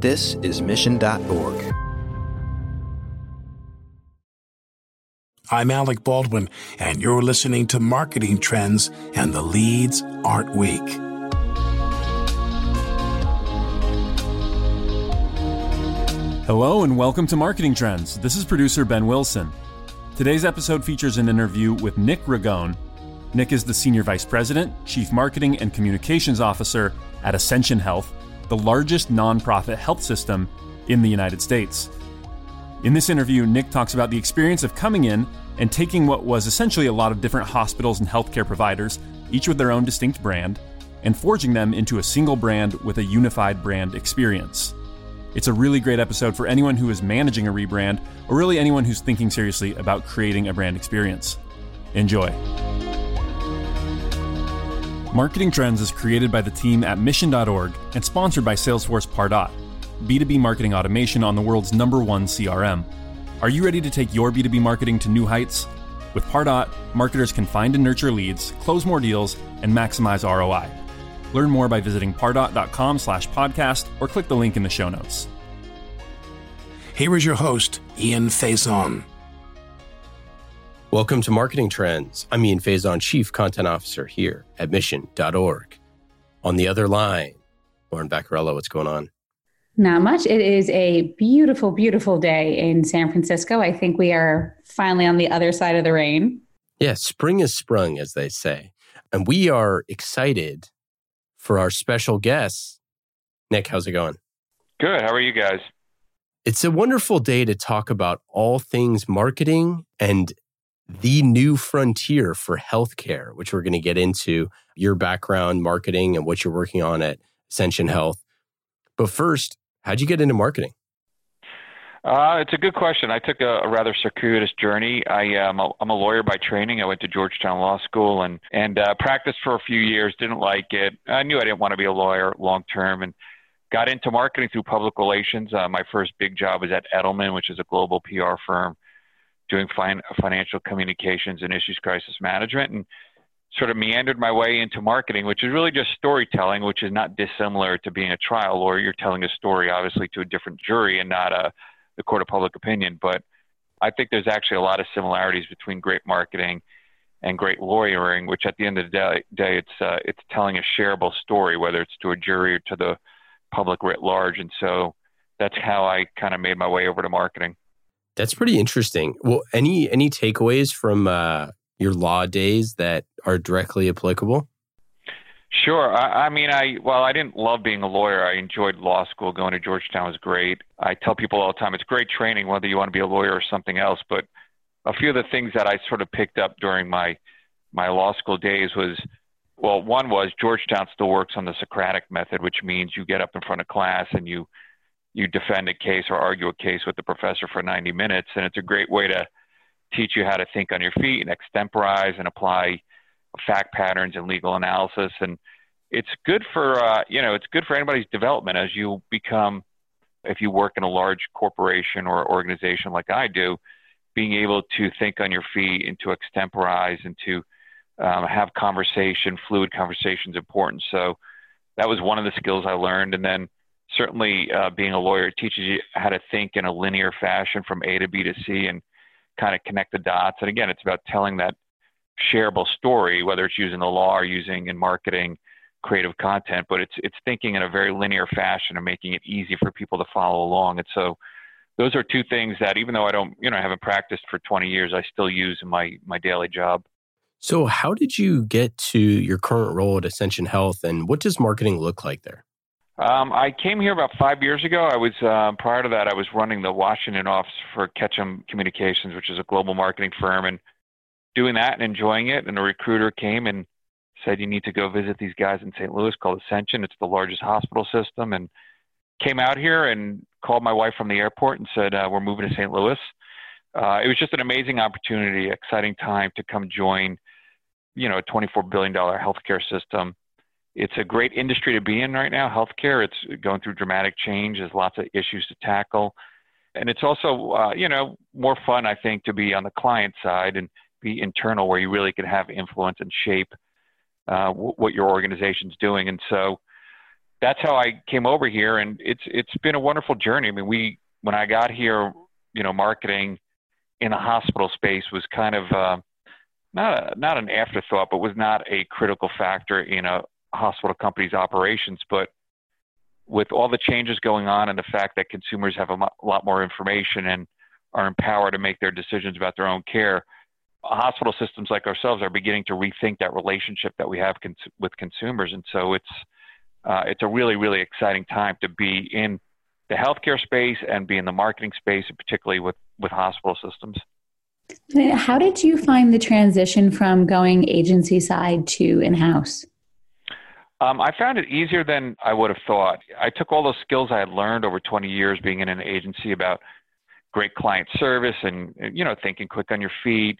This is Mission.org. I'm Alec Baldwin, and you're listening to Marketing Trends and the Leads Aren't Weak. Hello, and welcome to Marketing Trends. This is producer Ben Wilson. Today's episode features an interview with Nick Ragone. Nick is the Senior Vice President, Chief Marketing and Communications Officer at Ascension Health, the largest nonprofit health system in the United States. In this interview, Nick talks about the experience of coming in and taking what was essentially a lot of different hospitals and healthcare providers, each with their own distinct brand, and forging them into a single brand with a unified brand experience. It's a really great episode for anyone who is managing a rebrand, or really anyone who's thinking seriously about creating a brand experience. Enjoy. Marketing Trends is created by the team at Mission.org and sponsored by Salesforce Pardot, B2B marketing automation on the world's number one CRM. Are you ready to take your B2B marketing to new heights? With Pardot, marketers can find and nurture leads, close more deals, and maximize ROI. Learn more by visiting pardot.com slash podcast or click the link in the show notes. Here is your host, Ian Faison. Welcome to Marketing Trends. I'm Ian Faison, Chief Content Officer here at Mission.org. On the other line, Lauren Vaccarello, what's going on? Not much. It is a beautiful, beautiful day in San Francisco. I think we are finally on the other side of the rain. Yeah, spring is sprung, as they say. And we are excited for our special guest. Nick, how's it going? Good. How are you guys? It's a wonderful day to talk about all things marketing and the new frontier for healthcare, which we're going to get into your background, marketing, and what you're working on at Ascension Health. But first, how'd you get into marketing? Uh, it's a good question. I took a, a rather circuitous journey. I am a, I'm a lawyer by training. I went to Georgetown Law School and and uh, practiced for a few years. Didn't like it. I knew I didn't want to be a lawyer long term, and got into marketing through public relations. Uh, my first big job was at Edelman, which is a global PR firm, doing fin- financial communications and issues crisis management, and sort of meandered my way into marketing, which is really just storytelling, which is not dissimilar to being a trial lawyer. You're telling a story, obviously, to a different jury and not a the court of public opinion. But I think there's actually a lot of similarities between great marketing and great lawyering, which at the end of the day, day it's uh, it's telling a shareable story, whether it's to a jury or to the public writ large. And so that's how I kind of made my way over to marketing. That's pretty interesting. Well, any any takeaways from uh, your law days that are directly applicable? Sure. I, I mean, I well, I didn't love being a lawyer. I enjoyed law school. Going to Georgetown was great. I tell people all the time, it's great training, whether you want to be a lawyer or something else. But a few of the things that I sort of picked up during my my law school days was, well, one was Georgetown still works on the Socratic method, which means you get up in front of class and you you defend a case or argue a case with the professor for 90 minutes, and it's a great way to teach you how to think on your feet and extemporize and apply fact patterns and legal analysis. And it's good for, uh, you know, it's good for anybody's development as you become, if you work in a large corporation or organization like I do, being able to think on your feet and to extemporize and to um, have conversation, fluid conversation is important. So that was one of the skills I learned. And then certainly uh, being a lawyer teaches you how to think in a linear fashion from A to B to C and kind of connect the dots. And again, it's about telling that shareable story, whether it's using the law or using in marketing creative content, but it's it's thinking in a very linear fashion and making it easy for people to follow along. And so those are two things that even though I don't, you know, I haven't practiced for 20 years, I still use in my my daily job. So how did you get to your current role at Ascension Health and what does marketing look like there? Um, I came here about five years ago. I was uh, prior to that, I was running the Washington office for Ketchum Communications, which is a global marketing firm, and doing that and enjoying it. And a recruiter came and said, "You need to go visit these guys in St. Louis called Ascension. It's the largest hospital system." And came out here and called my wife from the airport and said, uh, "We're moving to St. Louis." Uh, it was just an amazing opportunity, exciting time to come join, you know, a 24 billion dollar healthcare system it's a great industry to be in right now, healthcare. It's going through dramatic change. There's lots of issues to tackle. And it's also, uh, you know, more fun, I think, to be on the client side and be internal where you really can have influence and shape uh, w- what your organization's doing. And so that's how I came over here, and it's it's been a wonderful journey. I mean, we when I got here, you know, marketing in the hospital space was kind of uh, not a, not an afterthought, but was not a critical factor in a hospital companies' operations. But with all the changes going on and the fact that consumers have a lot more information and are empowered to make their decisions about their own care, hospital systems like ourselves are beginning to rethink that relationship that we have cons- with consumers. And so it's uh, it's a really really exciting time to be in the healthcare space and be in the marketing space, and particularly with with hospital systems. How did you find the transition from going agency side to in house? Um, I found it easier than I would have thought. I took all those skills I had learned over 20 years being in an agency about great client service and you know thinking quick on your feet,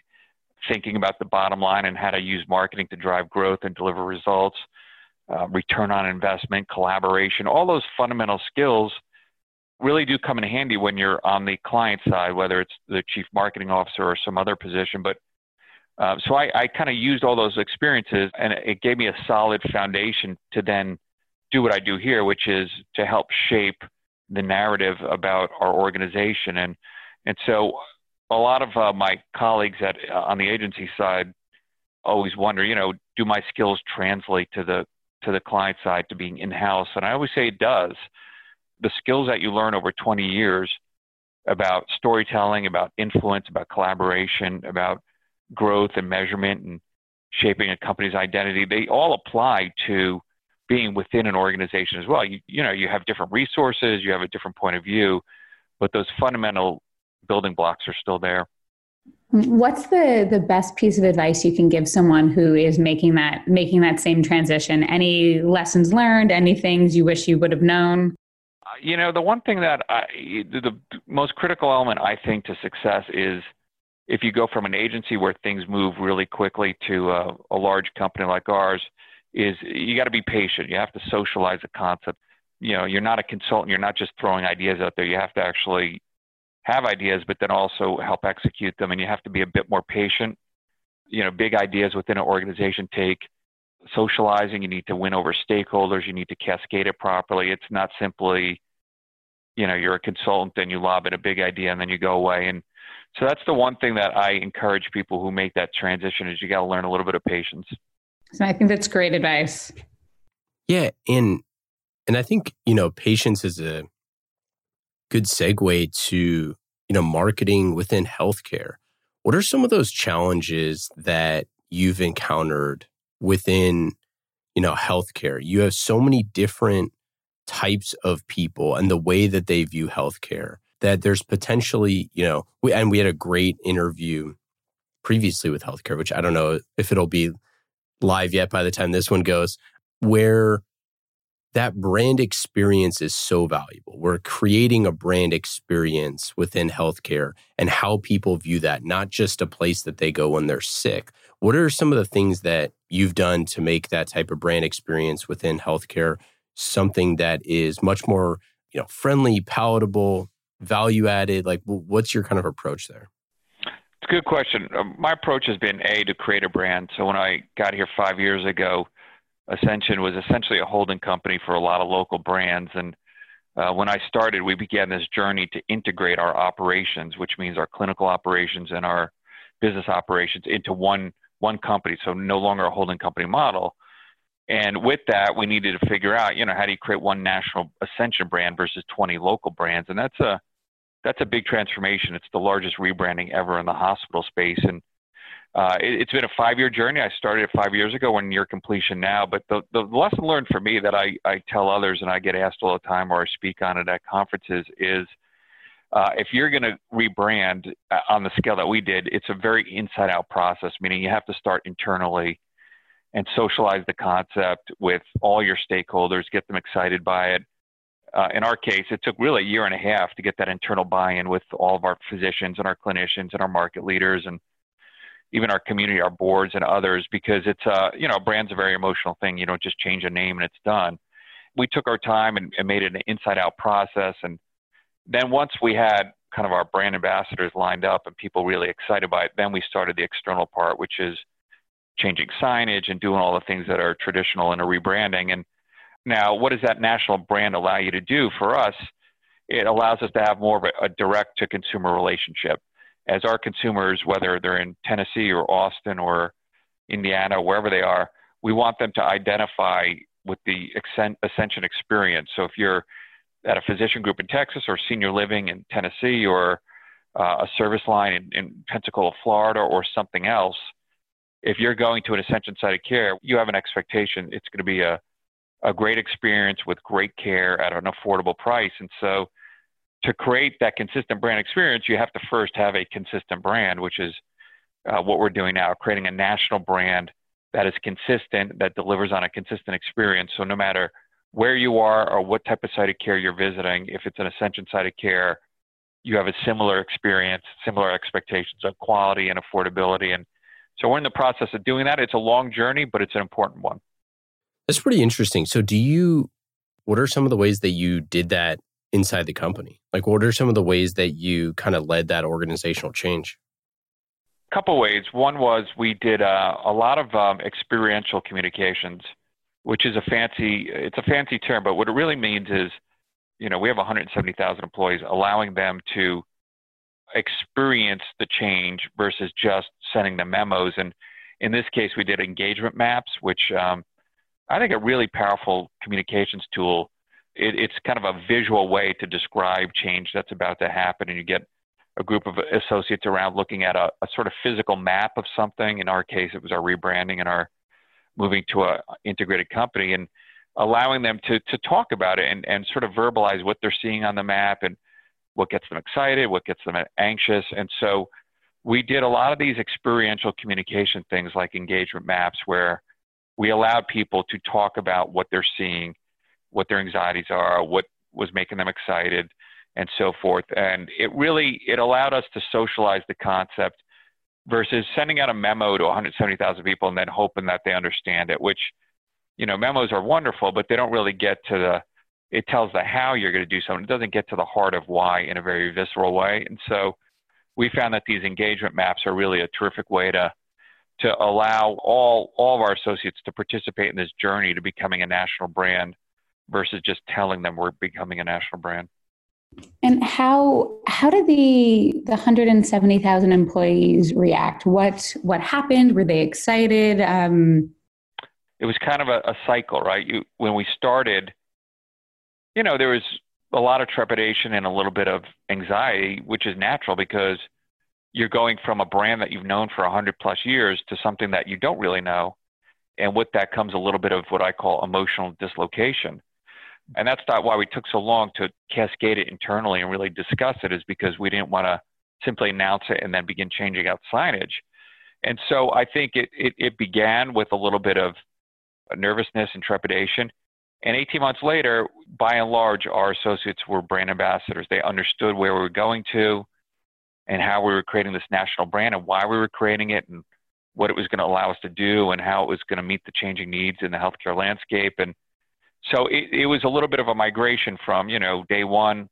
thinking about the bottom line and how to use marketing to drive growth and deliver results, uh, return on investment, collaboration, all those fundamental skills really do come in handy when you're on the client side, whether it's the chief marketing officer or some other position. But uh, so I, I kind of used all those experiences, and it gave me a solid foundation to then do what I do here, which is to help shape the narrative about our organization. And and so a lot of uh, my colleagues at uh, on the agency side always wonder, you know, do my skills translate to the to the client side to being in house? And I always say it does the skills that you learn over 20 years about storytelling, about influence, about collaboration, about growth and measurement and shaping a company's identity, they all apply to being within an organization as well. You, you know, you have different resources, you have a different point of view, but those fundamental building blocks are still there. What's the the best piece of advice you can give someone who is making that making that same transition? Any lessons learned? Any things you wish you would have known? Uh, you know, the one thing that I, the most critical element I think to success is if you go from an agency where things move really quickly to a, a large company like ours, is you got to be patient. You have to socialize the concept. You know, you're not a consultant. You're not just throwing ideas out there. You have to actually have ideas, but then also help execute them. And you have to be a bit more patient. You know, big ideas within an organization take socializing. You need to win over stakeholders. You need to cascade it properly. It's not simply you know you're a consultant and you lob in a big idea and then you go away and so that's the one thing that i encourage people who make that transition is you got to learn a little bit of patience. So i think that's great advice. Yeah and and i think you know patience is a good segue to you know marketing within healthcare. What are some of those challenges that you've encountered within you know healthcare? You have so many different types of people and the way that they view healthcare that there's potentially, you know, we, and we had a great interview previously with healthcare, which I don't know if it'll be live yet by the time this one goes, where that brand experience is so valuable. We're creating a brand experience within healthcare and how people view that, not just a place that they go when they're sick. What are some of the things that you've done to make that type of brand experience within healthcare something that is much more you know friendly palatable value added like what's your kind of approach there? It's a good question. Uh, my approach has been a to create a brand. So when i got here five years ago ascension was essentially a holding company for a lot of local brands. And uh, when i started we began this journey to integrate our operations which means our clinical operations and our business operations into one one company. So no longer a holding company model and with that, we needed to figure out, you know, how do you create one national Ascension brand versus 20 local brands? And that's a that's a big transformation. It's the largest rebranding ever in the hospital space, and uh, it, has been a five-year journey. I started it five years ago. We're near completion now. But the the lesson learned for me that I I tell others, and I get asked all the time, or I speak on it at conferences, is uh, if you're going to rebrand uh, on the scale that we did, it's a very inside-out process. Meaning you have to start internally and socialize the concept with all your stakeholders, get them excited by it. Uh, in our case, it took really a year and a half to get that internal buy-in with all of our physicians and our clinicians and our market leaders and even our community, our boards and others, because it's a, uh, you know, brand's a very emotional thing. You don't just change a name and it's done. We took our time and, and made it an inside-out process. And then once we had kind of our brand ambassadors lined up and people really excited by it, then we started the external part, which is – changing signage and doing all the things that are traditional in a rebranding. And Now, what does that national brand allow you to do for us? It allows us to have more of a, a direct to consumer relationship. As our consumers, whether they're in Tennessee or Austin or Indiana, wherever they are, we want them to identify with the Ascension experience. So if you're at a physician group in Texas or senior living in Tennessee or uh, a service line in, in Pensacola, Florida, or something else, if you're going to an Ascension site of care, you have an expectation it's going to be a, a great experience with great care at an affordable price. And so to create that consistent brand experience, you have to first have a consistent brand, which is uh, what we're doing now, creating a national brand that is consistent, that delivers on a consistent experience. So no matter where you are or what type of site of care you're visiting, if it's an Ascension site of care, you have a similar experience, similar expectations of quality and affordability. And so we're in the process of doing that. It's a long journey, but it's an important one. That's pretty interesting. So do you what are some of the ways that you did that inside the company? Like what are some of the ways that you kind of led that organizational change? A couple ways. One was we did uh, a lot of um, experiential communications, which is a fancy it's a fancy term, but what it really means is you know, we have 170,000 employees, allowing them to experience the change versus just sending the memos. And in this case, we did engagement maps, which um, I think a really powerful communications tool. It, it's kind of a visual way to describe change that's about to happen, and you get a group of associates around looking at a, a sort of physical map of something. In our case, it was our rebranding and our moving to a integrated company, and allowing them to, to talk about it and, and sort of verbalize what they're seeing on the map and what gets them excited, what gets them anxious. And so we did a lot of these experiential communication things like engagement maps where we allowed people to talk about what they're seeing, what their anxieties are, what was making them excited, and so forth. And it really it allowed us to socialize the concept versus sending out a memo to 170,000 people and then hoping that they understand it, which – you know, memos are wonderful, but they don't really get to the, it tells the how you're going to do something. It doesn't get to the heart of why in a very visceral way. And so we found that these engagement maps are really a terrific way to, to allow all, all of our associates to participate in this journey to becoming a national brand versus just telling them we're becoming a national brand. And how how did the the 170,000 employees react? What what happened? Were they excited? Um, it was kind of a, a cycle, right? You when we started, you know, there was a lot of trepidation and a little bit of anxiety, which is natural because you're going from a brand that you've known for 100 plus years to something that you don't really know. And with that comes a little bit of what I call emotional dislocation. And that's not why we took so long to cascade it internally and really discuss it, is because we didn't want to simply announce it and then begin changing out signage. And so I think it, it, it began with a little bit of nervousness and trepidation. And 18 months later, by and large, our associates were brand ambassadors. They understood where we were going to and how we were creating this national brand and why we were creating it and what it was going to allow us to do and how it was going to meet the changing needs in the healthcare landscape. And so it, it was a little bit of a migration from, you know, day one,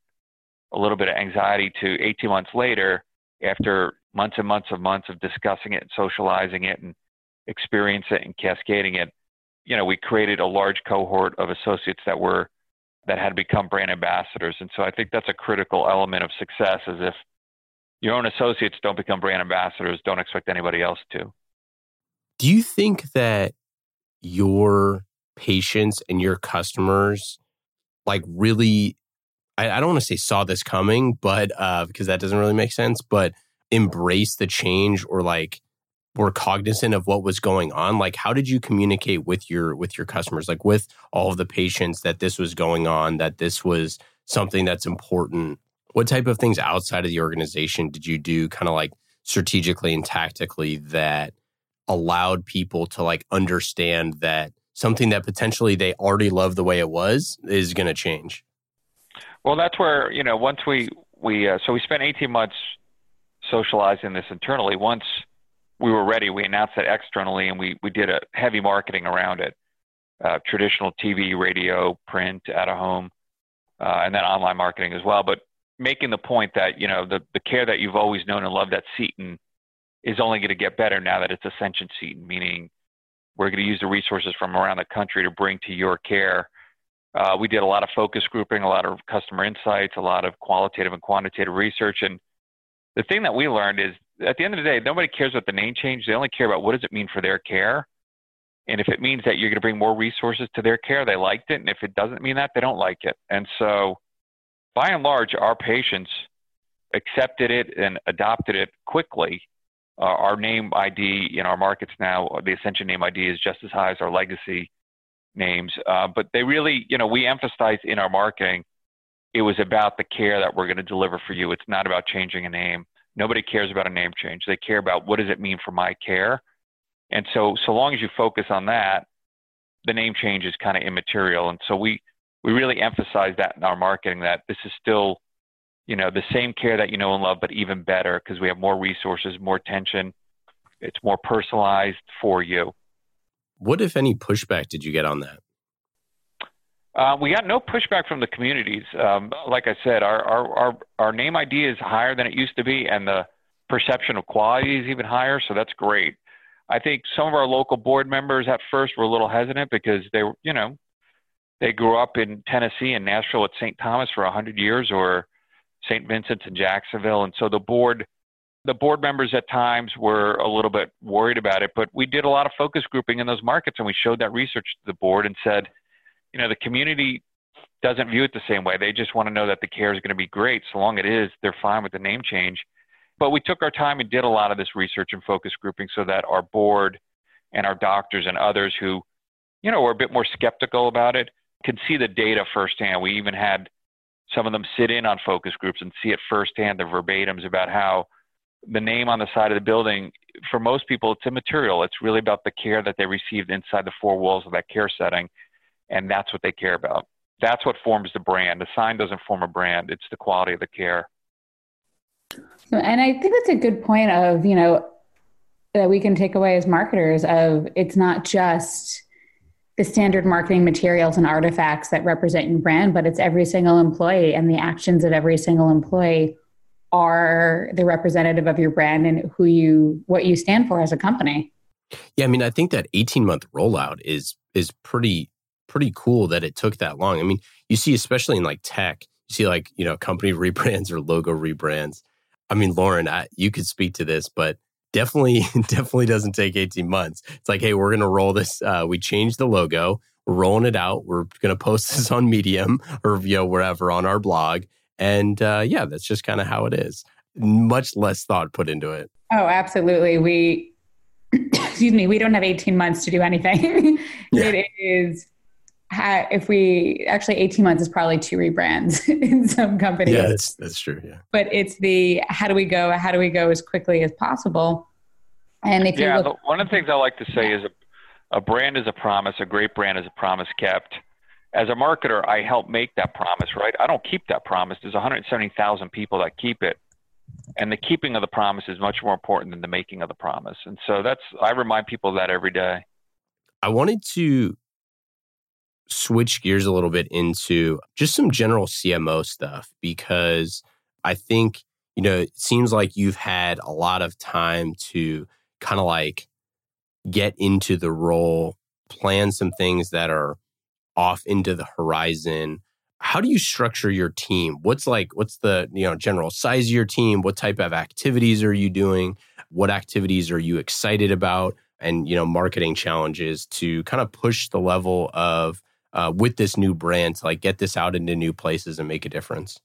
a little bit of anxiety to 18 months later, after months and months of months of discussing it and socializing it and experience it and cascading it, you know, we created a large cohort of associates that were that had become brand ambassadors. And so I think that's a critical element of success is if your own associates don't become brand ambassadors, don't expect anybody else to. Do you think that your patients and your customers like really I, I don't want to say saw this coming, but uh, because that doesn't really make sense, but embrace the change or like were cognizant of what was going on? Like how did you communicate with your with your customers? Like with all of the patients that this was going on that this was something that's important? What type of things outside of the organization did you do kind of like strategically and tactically that allowed people to like understand that something that potentially they already love the way it was is going to change? Well that's where you know once we we uh, so we spent 18 months socializing this internally. Once we were ready. We announced that externally, and we we did a heavy marketing around it, uh, traditional TV, radio, print, out of home, uh, and then online marketing as well. But making the point that you know the the care that you've always known and loved at Seton is only going to get better now that it's Ascension Seton, meaning we're going to use the resources from around the country to bring to your care Uh, we did a lot of focus grouping, a lot of customer insights, a lot of qualitative and quantitative research. And the thing that we learned is at the end of the day, nobody cares about the name change. They only care about what does it mean for their care. And if it means that you're going to bring more resources to their care, they liked it. And if it doesn't mean that, they don't like it. And so, by and large, our patients accepted it and adopted it quickly. Uh, our name ID in our markets now, the Ascension name ID is just as high as our legacy names. Uh, but they really, you know, we emphasize in our marketing, it was about the care that we're going to deliver for you. It's not about changing a name. Nobody cares about a name change. They care about what does it mean for my care. And so, so long as you focus on that, the name change is kind of immaterial. And so we, we really emphasize that in our marketing that this is still, you know, the same care that you know and love, but even better because we have more resources, more attention. It's more personalized for you. What, if any, pushback did you get on that? Uh, we got no pushback from the communities. Um, like I said, our, our, our, our name ID is higher than it used to be, and the perception of quality is even higher, so that's great. I think some of our local board members at first were a little hesitant because they were, you know, they grew up in Tennessee and Nashville at St. Thomas for 100 years or St. Vincent's in Jacksonville. And so the board the board members at times were a little bit worried about it, but we did a lot of focus grouping in those markets and we showed that research to the board and said, you know, the community doesn't view it the same way. They just want to know that the care is going to be great. So long it is, they're fine with the name change. But we took our time and did a lot of this research and focus grouping so that our board and our doctors and others who, you know, were a bit more skeptical about it could see the data firsthand. We even had some of them sit in on focus groups and see it firsthand, the verbatims about how the name on the side of the building, for most people, it's immaterial. It's really about the care that they received inside the four walls of that care setting. And that's what they care about. That's what forms the brand. The sign doesn't form a brand, it's the quality of the care. And I think that's a good point of, you know, that we can take away as marketers of it's not just the standard marketing materials and artifacts that represent your brand, but it's every single employee and the actions of every single employee are the representative of your brand and who you what you stand for as a company. Yeah, I mean, I think that 18 month rollout is is pretty pretty cool that it took that long. I mean, you see especially in like tech, you see like, you know, company rebrands or logo rebrands. I mean, Lauren, I, you could speak to this, but definitely definitely doesn't take 18 months. It's like, hey, we're going to roll this uh, we changed the logo, we're rolling it out, we're going to post this on Medium or you know wherever on our blog and uh, yeah, that's just kind of how it is. Much less thought put into it. Oh, absolutely. We, excuse me, we don't have 18 months to do anything. yeah. It is, if we actually 18 months is probably two rebrands in some companies. Yeah, that's, that's true. Yeah. But it's the how do we go? How do we go as quickly as possible? And if yeah, you look, one of the things I like to say yeah. is a, a brand is a promise. A great brand is a promise kept as a marketer, I help make that promise, right? I don't keep that promise. There's 170,000 people that keep it. And the keeping of the promise is much more important than the making of the promise. And so that's, I remind people of that every day. I wanted to switch gears a little bit into just some general CMO stuff because I think, you know, it seems like you've had a lot of time to kind of like get into the role, plan some things that are off into the horizon. How do you structure your team? What's like what's the you know general size of your team? What type of activities are you doing? What activities are you excited about? And you know marketing challenges to kind of push the level of uh, with this new brand to like get this out into new places and make a difference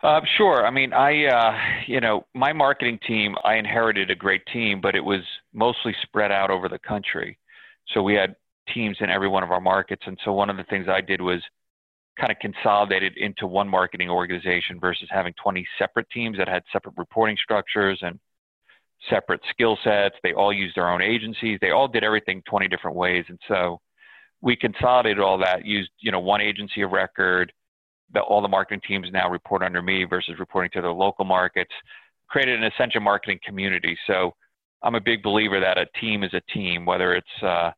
uh, sure. I mean, I, uh, you know, my marketing team, I inherited a great team, but it was mostly spread out over the country. So we had teams in every one of our markets. And so one of the things I did was kind of consolidated into one marketing organization versus having 20 separate teams that had separate reporting structures and separate skill sets. They all used their own agencies. They all did everything 20 different ways. And so we consolidated all that, used, you know, one agency of record. The, all the marketing teams now report under me versus reporting to their local markets, created an Ascension marketing community. So I'm a big believer that a team is a team, whether it's, uh,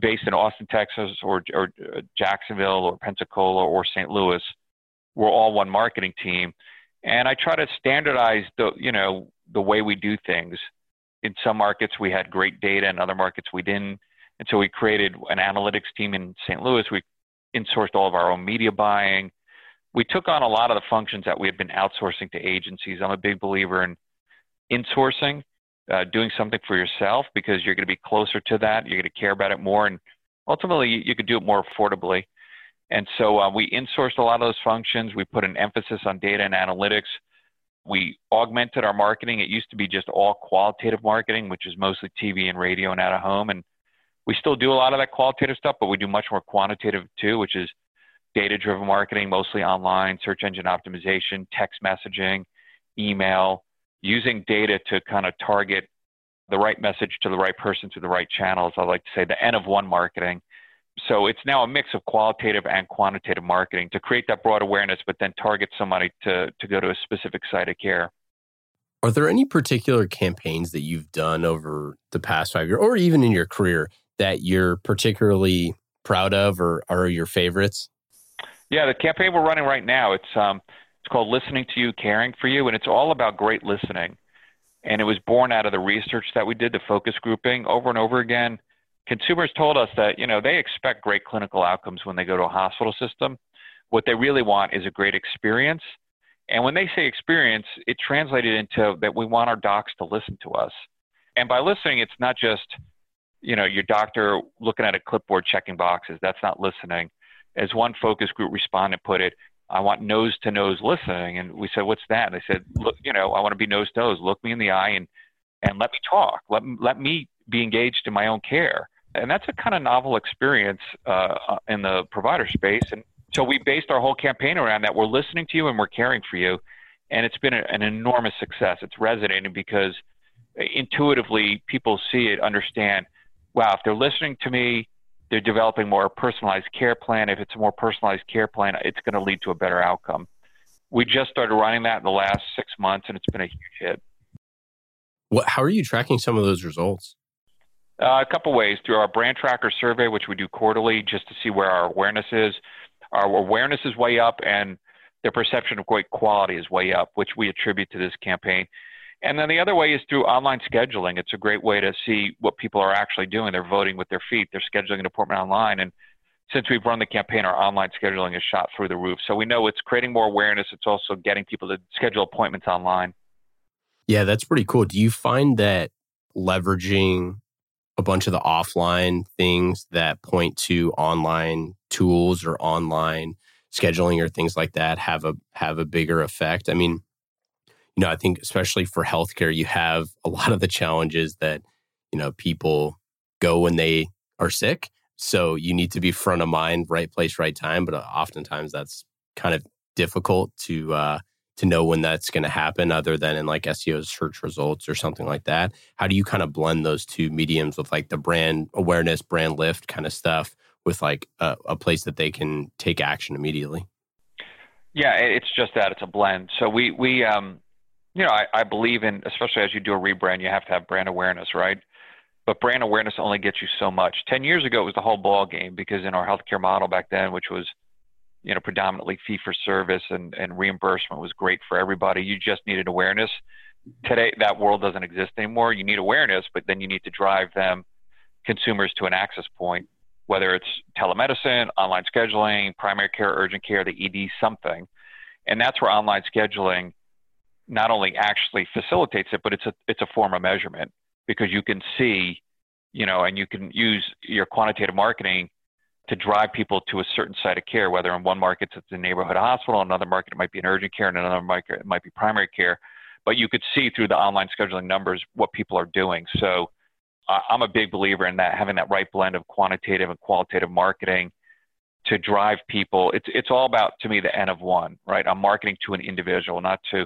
based in Austin, Texas, or, or uh, Jacksonville, or Pensacola, or St. Louis, we're all one marketing team. And I try to standardize the, you know, the way we do things. In some markets, we had great data. In other markets, we didn't. And so we created an analytics team in St. Louis. We insourced all of our own media buying. We took on a lot of the functions that we had been outsourcing to agencies. I'm a big believer in insourcing, uh, doing something for yourself because you're going to be closer to that. You're going to care about it more. And ultimately, you, you could do it more affordably. And so uh, we insourced a lot of those functions. We put an emphasis on data and analytics. We augmented our marketing. It used to be just all qualitative marketing, which is mostly TV and radio and out of home. And we still do a lot of that qualitative stuff, but we do much more quantitative too, which is data driven marketing, mostly online, search engine optimization, text messaging, email, using data to kind of target the right message to the right person through the right channels. I like to say the N of one marketing. So it's now a mix of qualitative and quantitative marketing to create that broad awareness, but then target somebody to, to go to a specific site of care. Are there any particular campaigns that you've done over the past five years or even in your career that you're particularly proud of or are your favorites? Yeah, the campaign we're running right now, it's um, it's called Listening to You, Caring for You, and it's all about great listening. And it was born out of the research that we did, the focus grouping over and over again. Consumers told us that, you know, they expect great clinical outcomes when they go to a hospital system. What they really want is a great experience. And when they say experience, it translated into that we want our docs to listen to us. And by listening, it's not just, you know, your doctor looking at a clipboard checking boxes. That's not listening. As one focus group respondent put it, I want nose to nose listening. And we said, what's that? And they said, look, you know, I want to be nose to nose. Look me in the eye and, and let me talk. Let, let me be engaged in my own care. And that's a kind of novel experience uh, uh, in the provider space. And so we based our whole campaign around that. We're listening to you and we're caring for you. And it's been a, an enormous success. It's resonating because intuitively people see it, understand, wow, if they're listening to me, they're developing more personalized care plan. If it's a more personalized care plan, it's going to lead to a better outcome. We just started running that in the last six months, and it's been a huge hit. What, how are you tracking some of those results? Uh, a couple ways through our brand tracker survey, which we do quarterly, just to see where our awareness is. Our awareness is way up, and their perception of great quality is way up, which we attribute to this campaign. And then the other way is through online scheduling. It's a great way to see what people are actually doing. They're voting with their feet. They're scheduling an appointment online. And since we've run the campaign, our online scheduling has shot through the roof. So we know it's creating more awareness. It's also getting people to schedule appointments online. Yeah, that's pretty cool. Do you find that leveraging a bunch of the offline things that point to online tools or online scheduling or things like that have a have a bigger effect? I mean, you know, I think especially for healthcare, you have a lot of the challenges that, you know, people go when they are sick. So you need to be front of mind, right place, right time. But uh, oftentimes that's kind of difficult to uh, to know when that's going to happen, other than in like SEO search results or something like that. How do you kind of blend those two mediums with like the brand awareness, brand lift kind of stuff with like a, a place that they can take action immediately? Yeah, it's just that it's a blend. So we we um, you know, I, I believe in, especially as you do a rebrand, you have to have brand awareness, right? But brand awareness only gets you so much. Ten years ago, it was the whole ball game because in our healthcare model back then, which was, you know, predominantly fee for service and, and reimbursement was great for everybody. You just needed awareness. Today, that world doesn't exist anymore. You need awareness, but then you need to drive them, consumers, to an access point, whether it's telemedicine, online scheduling, primary care, urgent care, the ED, something. And that's where online scheduling not only actually facilitates it, but it's a it's a form of measurement because you can see, you know, and you can use your quantitative marketing to drive people to a certain site of care. Whether in one market it's a neighborhood hospital, another market it might be an urgent care, and another market it might be primary care. But you could see through the online scheduling numbers what people are doing. So I'm a big believer in that having that right blend of quantitative and qualitative marketing to drive people. It's it's all about to me the N of one, right? I'm marketing to an individual, not to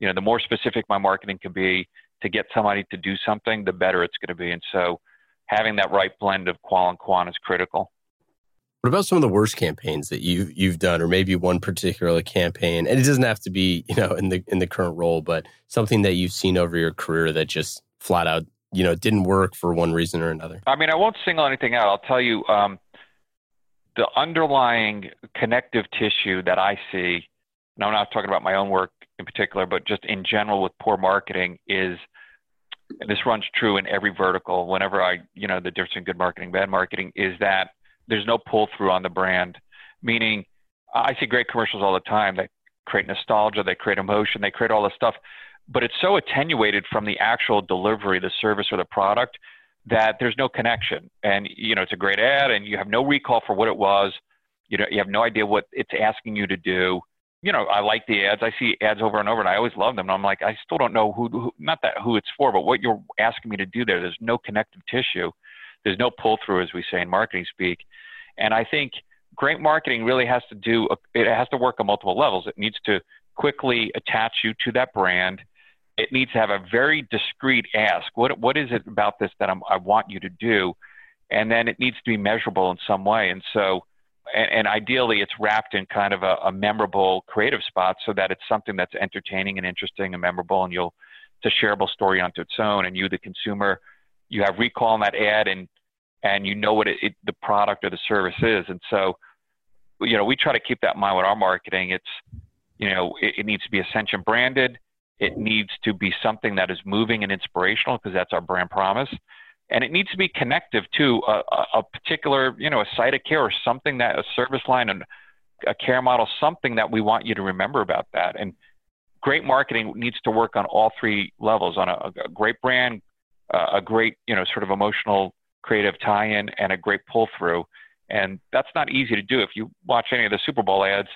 you know, the more specific my marketing can be to get somebody to do something, the better it's going to be. And so having that right blend of qual and quant is critical. What about some of the worst campaigns that you've you've done, or maybe one particular campaign? And it doesn't have to be, you know, in the in the current role, but something that you've seen over your career that just flat out, you know, didn't work for one reason or another. I mean, I won't single anything out. I'll tell you um, the underlying connective tissue that I see. And I'm not talking about my own work in particular, but just in general with poor marketing is this runs true in every vertical. Whenever I, you know, the difference in good marketing, bad marketing is that there's no pull through on the brand. Meaning, I see great commercials all the time that create nostalgia, they create emotion, they create all this stuff, but it's so attenuated from the actual delivery, the service, or the product that there's no connection. And you know, it's a great ad, and you have no recall for what it was. You know, you have no idea what it's asking you to do you know, I like the ads. I see ads over and over, and I always love them. And I'm like, I still don't know who, who, not that who it's for, but what you're asking me to do there. There's no connective tissue. There's no pull through, as we say in marketing speak. And I think great marketing really has to do. It has to work on multiple levels. It needs to quickly attach you to that brand. It needs to have a very discreet ask. What what is it about this that I'm, I want you to do? And then it needs to be measurable in some way. And so and, and, ideally it's wrapped in kind of a, a, memorable creative spot so that it's something that's entertaining and interesting and memorable and you'll it's a shareable story onto its own. And you the consumer you have recall on that ad and and you know what it, it, the product or the service is. And so you know we try to keep that in mind with our marketing. It's you know it, it needs to be ascension branded. It needs to be something that is moving and inspirational because that's our brand promise and it needs to be connective to a, a, particular, you know, a site of care or something that a service line and a care model, something that we want you to remember about that. And great marketing needs to work on all three levels: on a, a great brand, uh, a great, you know, sort of emotional, creative tie-in, and a great pull-through. And that's not easy to do. If you watch any of the Super Bowl ads,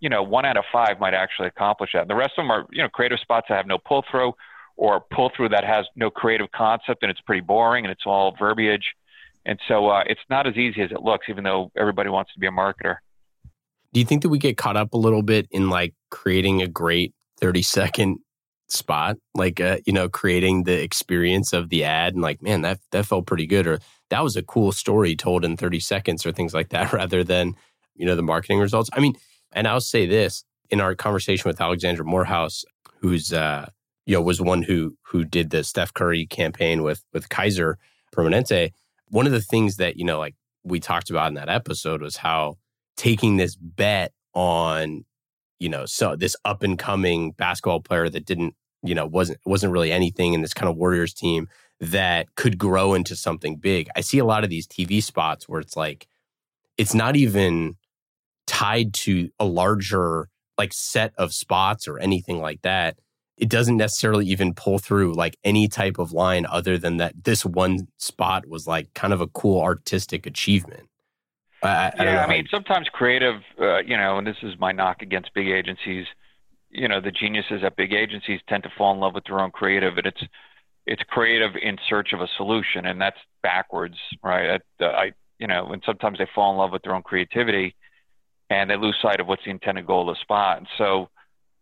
you know, one out of five might actually accomplish that. And the rest of them are, you know, creative spots that have no pull-through or pull through that has no creative concept and it's pretty boring and it's all verbiage. And so uh, it's not as easy as it looks, even though everybody wants to be a marketer. Do you think that we get caught up a little bit in like creating a great 30 second spot, like, uh, you know, creating the experience of the ad and like, man, that, that felt pretty good. Or that was a cool story told in 30 seconds or things like that, rather than, you know, the marketing results. I mean, and I'll say this in our conversation with Alexandra Morehouse, who's, uh, you know, was one who who did the Steph Curry campaign with with Kaiser Permanente. One of the things that you know, like we talked about in that episode, was how taking this bet on, you know, so this up and coming basketball player that didn't, you know, wasn't wasn't really anything in this kind of Warriors team that could grow into something big. I see a lot of these TV spots where it's like, it's not even tied to a larger like set of spots or anything like that it doesn't necessarily even pull through like any type of line other than that this one spot was like kind of a cool artistic achievement. I, I yeah, I mean, sometimes creative, uh, you know, and this is my knock against big agencies. You know, the geniuses at big agencies tend to fall in love with their own creative, and it's it's creative in search of a solution, and that's backwards, right? I, I you know, and sometimes they fall in love with their own creativity, and they lose sight of what's the intended goal of the spot. And so,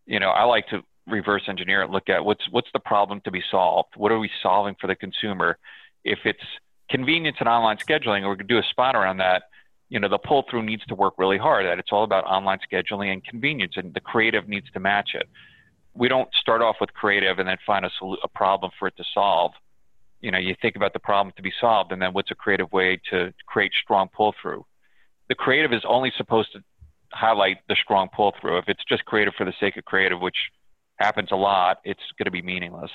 you know, I like to reverse engineer it, look at what's what's the problem to be solved. What are we solving for the consumer? If it's convenience and online scheduling, or we could do a spot around that. You know, the pull through needs to work really hard. That it's all about online scheduling and convenience, and the creative needs to match it. We don't start off with creative and then find a, sol- a problem for it to solve. You know, you think about the problem to be solved, and then what's a creative way to create strong pull through. The creative is only supposed to highlight the strong pull through. If it's just creative for the sake of creative, which happens a lot, it's going to be meaningless.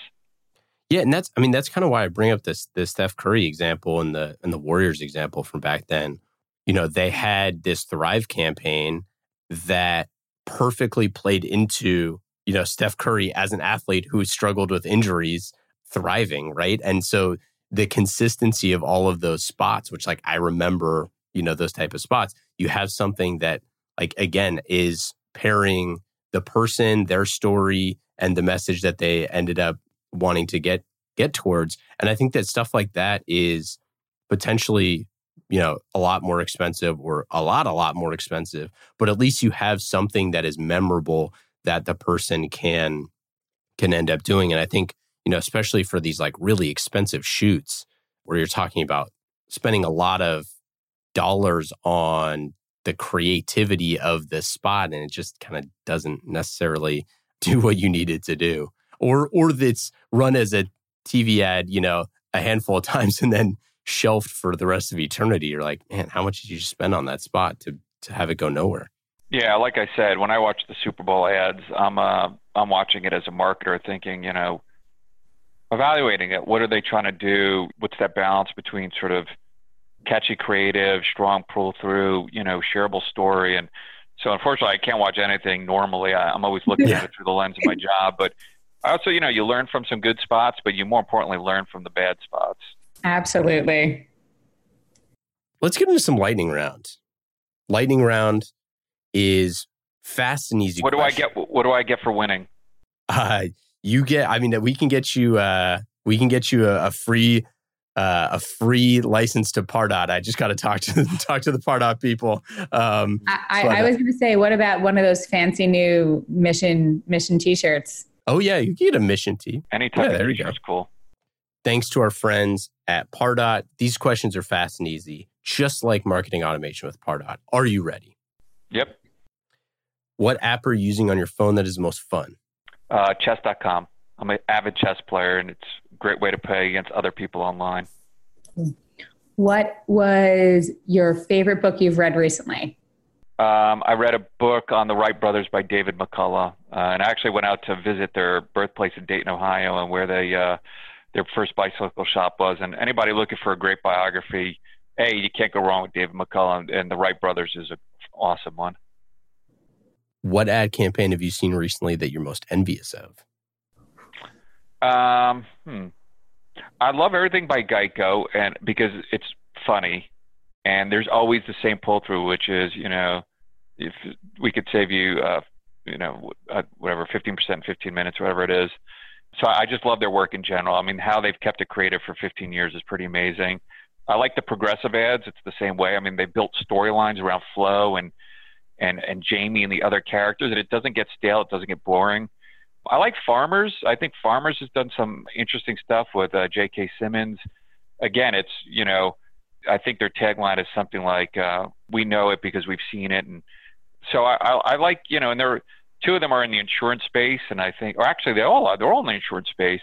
Yeah, and that's I mean that's kind of why I bring up this this Steph Curry example and the and the Warriors example from back then. You know, they had this Thrive campaign that perfectly played into, you know, Steph Curry as an athlete who struggled with injuries thriving, right? And so the consistency of all of those spots, which like I remember, you know, those type of spots, you have something that like again is pairing the person, their story, and the message that they ended up wanting to get get towards. And I think that stuff like that is potentially, you know, a lot more expensive or a lot, a lot more expensive. But at least you have something that is memorable that the person can can end up doing. And I think, you know, especially for these like really expensive shoots where you're talking about spending a lot of dollars on the creativity of the spot and it just kind of doesn't necessarily do what you need it to do or or that's run as a tv ad you know a handful of times and then shelved for the rest of eternity you're like man how much did you spend on that spot to to have it go nowhere yeah like i said when i watch the super bowl ads i'm uh i'm watching it as a marketer thinking you know evaluating it. What are they trying to do? What's that balance between sort of catchy creative, strong pull through, you know, shareable story. And so unfortunately I can't watch anything normally. I, am always looking yeah. at it through the lens of my job, but also, you know, you learn from some good spots, but you more importantly learn from the bad spots. Absolutely. Let's get into some lightning round. Lightning round is fast and easy. What question. do I get? What do I get for winning? Uh, you get. I mean, we can get you. Uh, we can get you a, a free uh, a free license to Pardot. I just got to talk to talk to the Pardot people. Um, I, I, I, was going to say, what about one of those fancy new mission mission T-shirts? Oh yeah, you get a mission tee. Anytime. Yeah, there you go. Cool. Thanks to our friends at Pardot. These questions are fast and easy, just like marketing automation with Pardot. Are you ready? Yep. What app are you using on your phone that is most fun? Uh, chess.com. I'm an avid chess player, and it's a great way to play against other people online. What was your favorite book you've read recently? Um, I read a book on the Wright brothers by David McCullough, uh, and I actually went out to visit their birthplace in Dayton, Ohio, and where they uh, their first bicycle shop was. And anybody looking for a great biography, hey, you can't go wrong with David McCullough, and, and the Wright brothers is an awesome one. What ad campaign have you seen recently that you're most envious of? Um, hmm. I love everything by Geico, and because it's funny, and there's always the same pull through, which is you know, if we could save you, uh, you know, uh, whatever, 15%, 15 minutes, whatever it is. So I just love their work in general. I mean, how they've kept it creative for 15 years is pretty amazing. I like the progressive ads. It's the same way. I mean, they built storylines around Flo and and and Jamie and the other characters, and it doesn't get stale. It doesn't get boring. I like Farmers. I think Farmers has done some interesting stuff with uh, J.K. Simmons. Again, it's you know, I think their tagline is something like uh, "We know it because we've seen it," and so I, I, I like you know, and there two of them are in the insurance space, and I think, or actually they all are. They're all in the insurance space.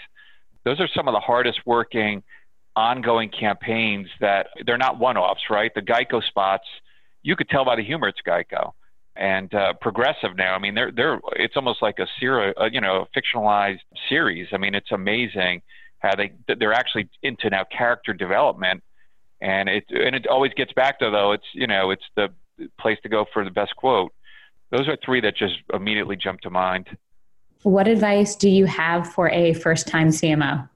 Those are some of the hardest working, ongoing campaigns that they're not one-offs, right? The Geico spots, you could tell by the humor it's Geico and uh, progressive now. I mean, they're they're it's almost like a serial, uh, you know, fictionalized series. I mean, it's amazing how they they're actually into now character development, and it and it always gets back to though it's you know it's the place to go for the best quote. Those are three that just immediately jump to mind. What advice do you have for a first time CMO?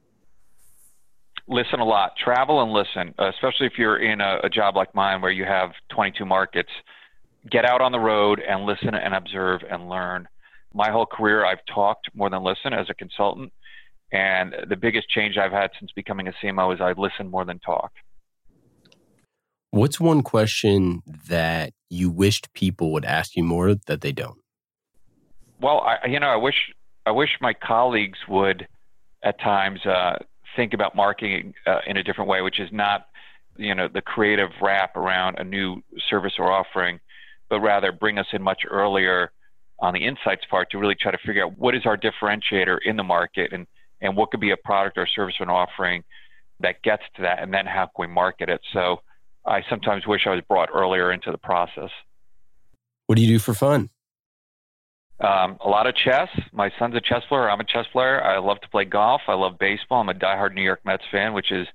Listen a lot, travel and listen, especially if you're in a, a job like mine where you have 22 markets get out on the road and listen and observe and learn. My whole career, I've talked more than listened as a consultant. And the biggest change I've had since becoming a CMO is I listen more than talk. What's one question that you wished people would ask you more that they don't? Well, I, you know, I wish I wish my colleagues would at times uh, think about marketing uh, in a different way, which is not, you know, the creative wrap around a new service or offering, but rather bring us in much earlier on the insights part to really try to figure out what is our differentiator in the market and, and what could be a product or service or an offering that gets to that, and then how can we market it. So I sometimes wish I was brought earlier into the process. What do you do for fun? Um, a lot of chess. My son's a chess player. I'm a chess player. I love to play golf. I love baseball. I'm a diehard New York Mets fan, which is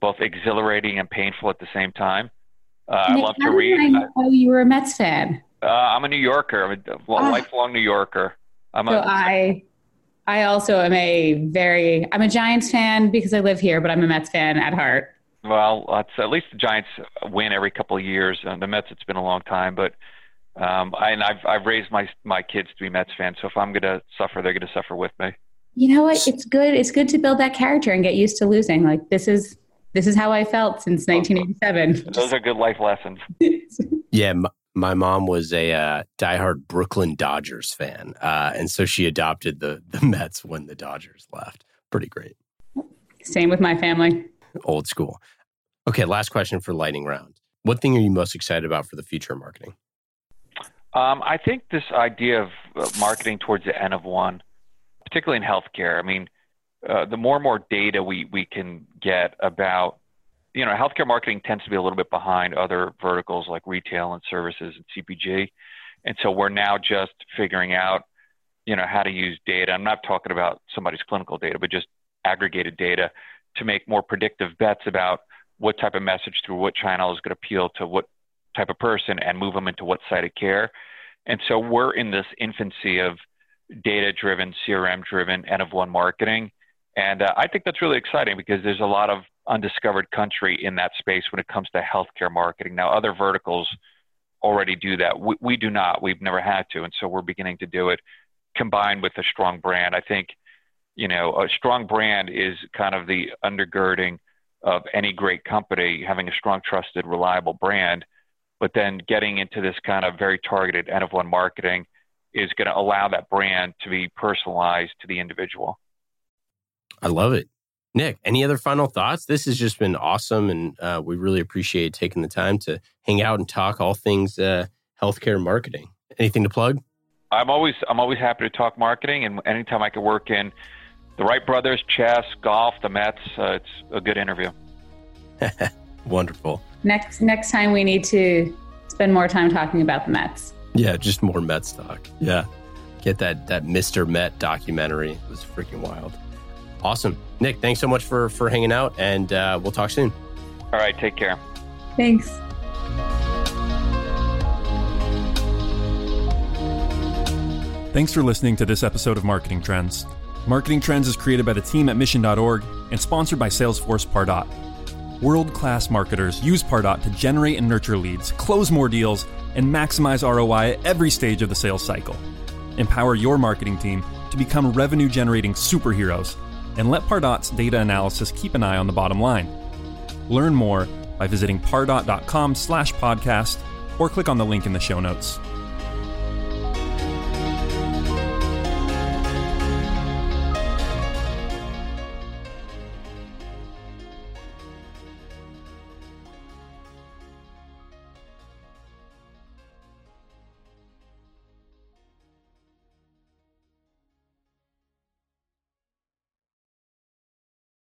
both exhilarating and painful at the same time. Uh, I love to read. I know you were a Mets fan. Uh, I'm a New Yorker. I'm a ah. lifelong New Yorker. I'm so a, I, I also am a very. I'm a Giants fan because I live here, but I'm a Mets fan at heart. Well, at least the Giants win every couple of years. And the Mets, it's been a long time, but um, I, and I've I've raised my my kids to be Mets fans. So if I'm going to suffer, they're going to suffer with me. You know what? It's good. It's good to build that character and get used to losing. Like this is this is how I felt since 1987. Those are good life lessons. yeah, m- my mom was a uh, diehard Brooklyn Dodgers fan, uh, and so she adopted the the Mets when the Dodgers left. Pretty great. Same with my family. Old school. Okay, last question for lightning round. What thing are you most excited about for the future of marketing? Um, I think this idea of uh, marketing towards the N of one, particularly in healthcare. I mean, uh, the more and more data we, we can get about, you know, healthcare marketing tends to be a little bit behind other verticals like retail and services and CPG. And so we're now just figuring out, you know, how to use data. I'm not talking about somebody's clinical data, but just aggregated data to make more predictive bets about what type of message through what channel is going to appeal to what type of person and move them into what site of care. And so we're in this infancy of data driven, CRM driven, N of one marketing. And uh, I think that's really exciting because there's a lot of undiscovered country in that space when it comes to healthcare marketing. Now, other verticals already do that. We, we do not. We've never had to. And so we're beginning to do it combined with a strong brand. I think, you know, a strong brand is kind of the undergirding of any great company, having a strong, trusted, reliable brand. But then getting into this kind of very targeted N of one marketing is going to allow that brand to be personalized to the individual. I love it. Nick, any other final thoughts? This has just been awesome, and uh, we really appreciate taking the time to hang out and talk all things uh, healthcare marketing. Anything to plug? I'm always I'm always happy to talk marketing, and anytime I can work in the Wright brothers, chess, golf, the Mets, uh, it's a good interview. Wonderful. Next next time we need to spend more time talking about the Mets. Yeah, just more Mets talk. Yeah, get that that Mr. Met documentary. It was freaking wild. Awesome. Nick, thanks so much for for hanging out, and uh, we'll talk soon. All right, take care. Thanks. Thanks for listening to this episode of Marketing Trends. Marketing Trends is created by the team at mission.org and sponsored by Salesforce Pardot. World class marketers use Pardot to generate and nurture leads, close more deals, and maximize ROI at every stage of the sales cycle. Empower your marketing team to become revenue generating superheroes and let Pardot's data analysis keep an eye on the bottom line. Learn more by visiting pardot.com slash podcast or click on the link in the show notes.